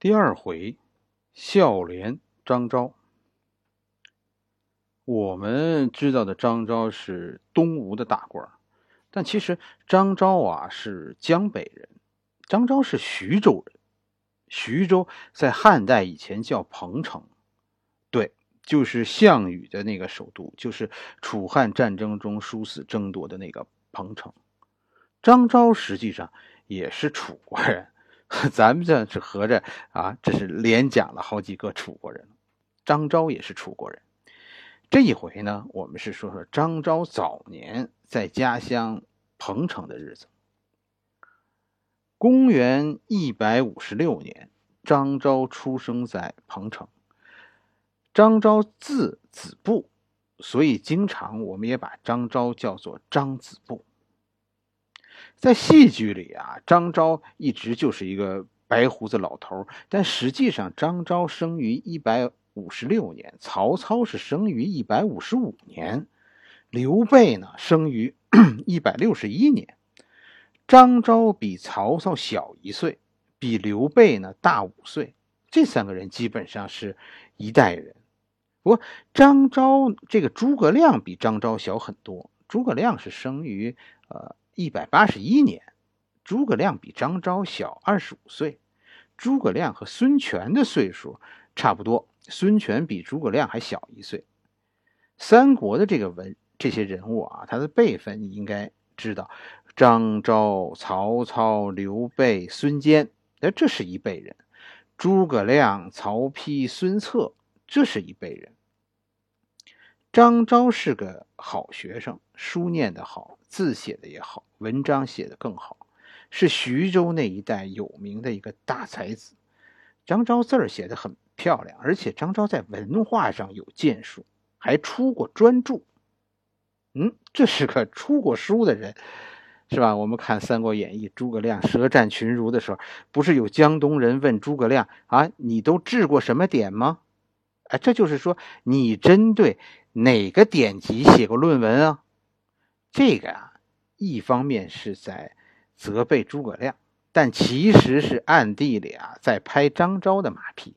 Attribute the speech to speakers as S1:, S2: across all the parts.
S1: 第二回，孝廉张昭。我们知道的张昭是东吴的大官，但其实张昭啊是江北人。张昭是徐州人，徐州在汉代以前叫彭城，对，就是项羽的那个首都，就是楚汉战争中殊死争夺的那个彭城。张昭实际上也是楚国人。咱们这是合着啊，这是连讲了好几个楚国人。张昭也是楚国人。这一回呢，我们是说说张昭早年在家乡彭城的日子。公元一百五十六年，张昭出生在彭城。张昭字子布，所以经常我们也把张昭叫做张子布。在戏剧里啊，张昭一直就是一个白胡子老头但实际上，张昭生于一百五十六年，曹操是生于一百五十五年，刘备呢生于 一百六十一年。张昭比曹操小一岁，比刘备呢大五岁。这三个人基本上是一代人。不过，张昭这个诸葛亮比张昭小很多。诸葛亮是生于呃。一百八十一年，诸葛亮比张昭小二十五岁。诸葛亮和孙权的岁数差不多，孙权比诸葛亮还小一岁。三国的这个文这些人物啊，他的辈分你应该知道：张昭、曹操、刘备、孙坚，那这是一辈人；诸葛亮、曹丕、孙策，这是一辈人。张昭是个好学生，书念得好。字写的也好，文章写的更好，是徐州那一带有名的一个大才子。张昭字儿写的很漂亮，而且张昭在文化上有建树，还出过专著。嗯，这是个出过书的人，是吧？我们看《三国演义》，诸葛亮舌战群儒的时候，不是有江东人问诸葛亮啊：“你都治过什么典吗？”哎，这就是说你针对哪个典籍写过论文啊？这个啊，一方面是在责备诸葛亮，但其实是暗地里啊在拍张昭的马屁。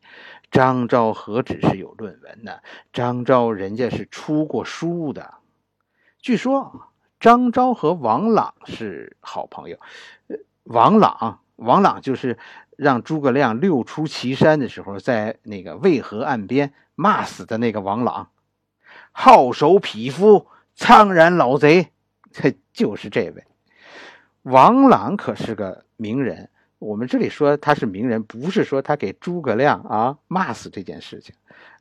S1: 张昭何止是有论文呢？张昭人家是出过书的。据说张昭和王朗是好朋友。王朗，王朗就是让诸葛亮六出祁山的时候，在那个渭河岸边骂死的那个王朗，好手匹夫，苍然老贼。就是这位王朗，可是个名人。我们这里说他是名人，不是说他给诸葛亮啊骂死这件事情。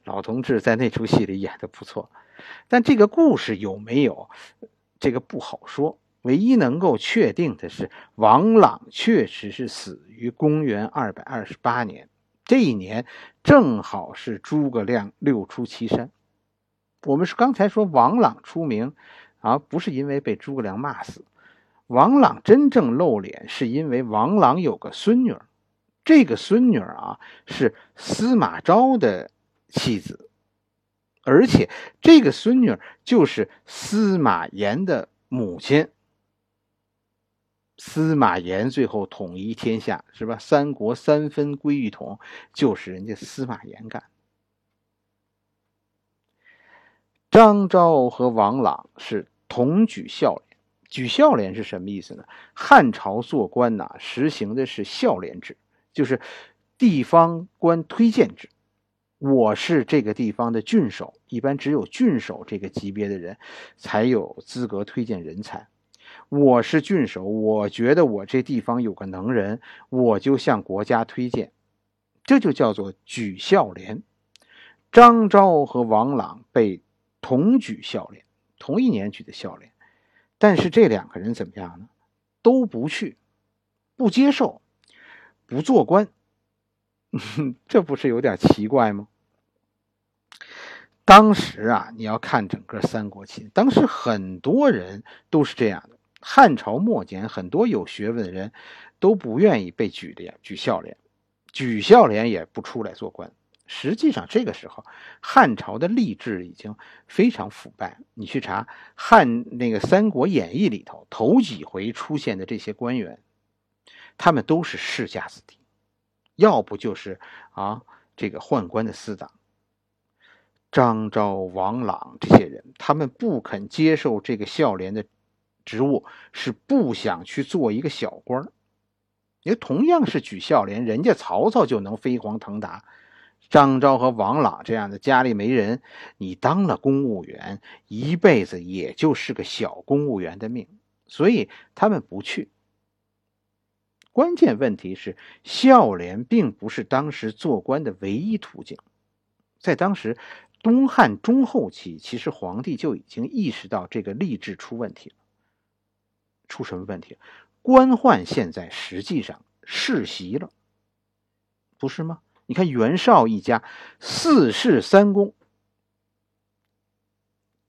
S1: 老同志在那出戏里演的不错，但这个故事有没有这个不好说。唯一能够确定的是，王朗确实是死于公元二百二十八年，这一年正好是诸葛亮六出祁山。我们是刚才说王朗出名。啊，不是因为被诸葛亮骂死，王朗真正露脸是因为王朗有个孙女儿，这个孙女儿啊是司马昭的妻子，而且这个孙女儿就是司马炎的母亲。司马炎最后统一天下是吧？三国三分归一统，就是人家司马炎干。张昭和王朗是。同举孝廉，举孝廉是什么意思呢？汉朝做官呐，实行的是孝廉制，就是地方官推荐制。我是这个地方的郡守，一般只有郡守这个级别的人才有资格推荐人才。我是郡守，我觉得我这地方有个能人，我就向国家推荐，这就叫做举孝廉。张昭和王朗被同举孝廉。同一年举的孝廉，但是这两个人怎么样呢？都不去，不接受，不做官，这不是有点奇怪吗？当时啊，你要看整个三国期，当时很多人都是这样的。汉朝末年，很多有学问的人都不愿意被举的呀、举孝廉，举孝廉也不出来做官。实际上，这个时候汉朝的吏治已经非常腐败。你去查汉那个《三国演义》里头头几回出现的这些官员，他们都是世家子弟，要不就是啊这个宦官的死党。张昭、王朗这些人，他们不肯接受这个孝廉的职务，是不想去做一个小官因为同样是举孝廉，人家曹操就能飞黄腾达，张昭和王朗这样的家里没人，你当了公务员，一辈子也就是个小公务员的命，所以他们不去。关键问题是，孝廉并不是当时做官的唯一途径，在当时。东汉中后期，其实皇帝就已经意识到这个吏治出问题了。出什么问题？官宦现在实际上世袭了，不是吗？你看袁绍一家四世三公，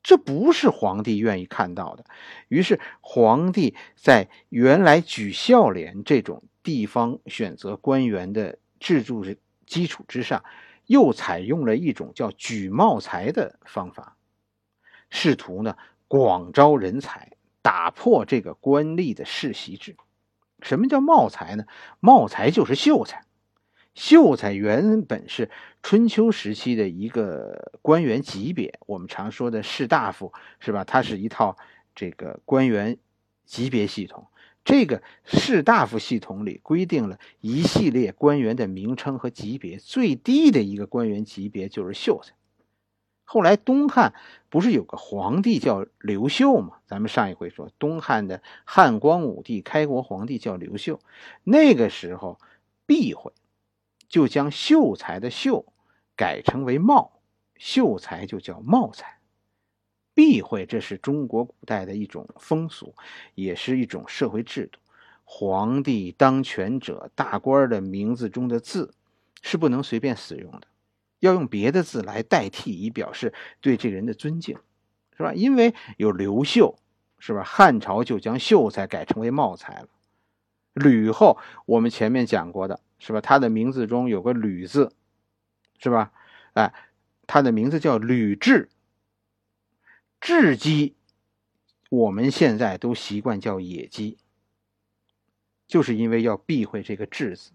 S1: 这不是皇帝愿意看到的。于是皇帝在原来举孝廉这种地方选择官员的制度基础之上。又采用了一种叫举茂才的方法，试图呢广招人才，打破这个官吏的世袭制。什么叫茂才呢？茂才就是秀才。秀才原本是春秋时期的一个官员级别，我们常说的士大夫是吧？它是一套这个官员级别系统。这个士大夫系统里规定了一系列官员的名称和级别，最低的一个官员级别就是秀才。后来东汉不是有个皇帝叫刘秀吗？咱们上一回说东汉的汉光武帝开国皇帝叫刘秀，那个时候避讳，就将秀才的秀改成为茂，秀才就叫茂才。避讳，这是中国古代的一种风俗，也是一种社会制度。皇帝当权者，大官的名字中的字是不能随便使用的，要用别的字来代替，以表示对这人的尊敬，是吧？因为有刘秀，是吧？汉朝就将秀才改成为茂才了。吕后，我们前面讲过的，是吧？他的名字中有个吕字，是吧？哎，他的名字叫吕雉。雉鸡，我们现在都习惯叫野鸡，就是因为要避讳这个“雉”字。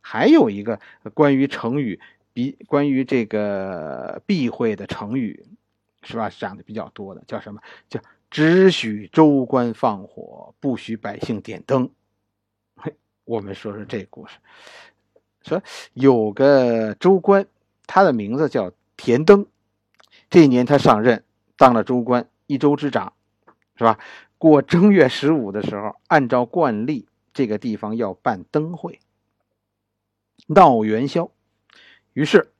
S1: 还有一个关于成语，比关于这个避讳的成语，是吧？讲的比较多的叫什么？叫“只许州官放火，不许百姓点灯”。我们说说这故事，说有个州官，他的名字叫田登，这一年他上任。当了州官，一州之长，是吧？过正月十五的时候，按照惯例，这个地方要办灯会，闹元宵。于是，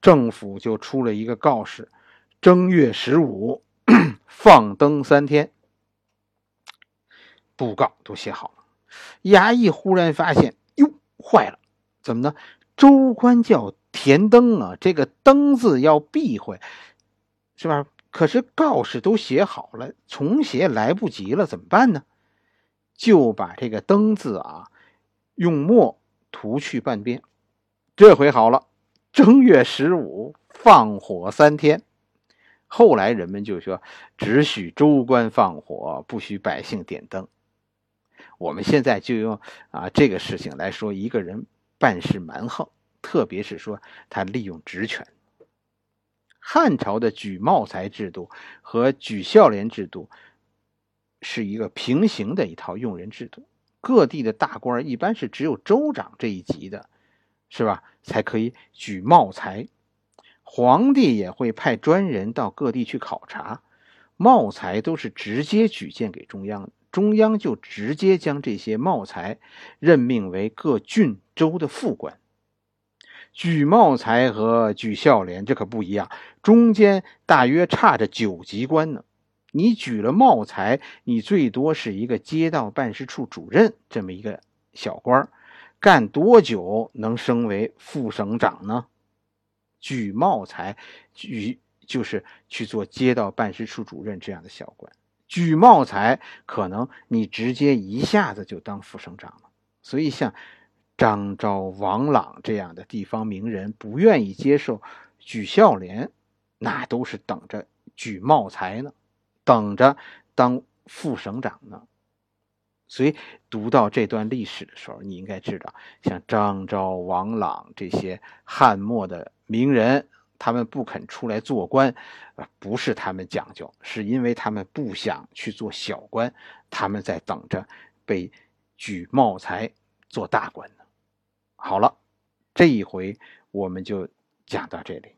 S1: 政府就出了一个告示：正月十五 放灯三天。布告都写好。衙役忽然发现，哟，坏了！怎么呢？州官叫田灯啊，这个“灯”字要避讳，是吧？可是告示都写好了，重写来不及了，怎么办呢？就把这个“灯”字啊，用墨涂去半边。这回好了，正月十五放火三天。后来人们就说，只许州官放火，不许百姓点灯。我们现在就用啊这个事情来说，一个人办事蛮横，特别是说他利用职权。汉朝的举茂才制度和举孝廉制度是一个平行的一套用人制度。各地的大官一般是只有州长这一级的，是吧？才可以举茂才。皇帝也会派专人到各地去考察，茂才都是直接举荐给中央的，中央就直接将这些茂才任命为各郡州的副官。举茂才和举孝廉这可不一样，中间大约差着九级官呢。你举了茂才，你最多是一个街道办事处主任这么一个小官干多久能升为副省长呢？举茂才举就是去做街道办事处主任这样的小官，举茂才可能你直接一下子就当副省长了。所以像。张昭、王朗这样的地方名人不愿意接受举孝廉，那都是等着举茂才呢，等着当副省长呢。所以读到这段历史的时候，你应该知道，像张昭、王朗这些汉末的名人，他们不肯出来做官，啊，不是他们讲究，是因为他们不想去做小官，他们在等着被举茂才做大官呢。好了，这一回我们就讲到这里。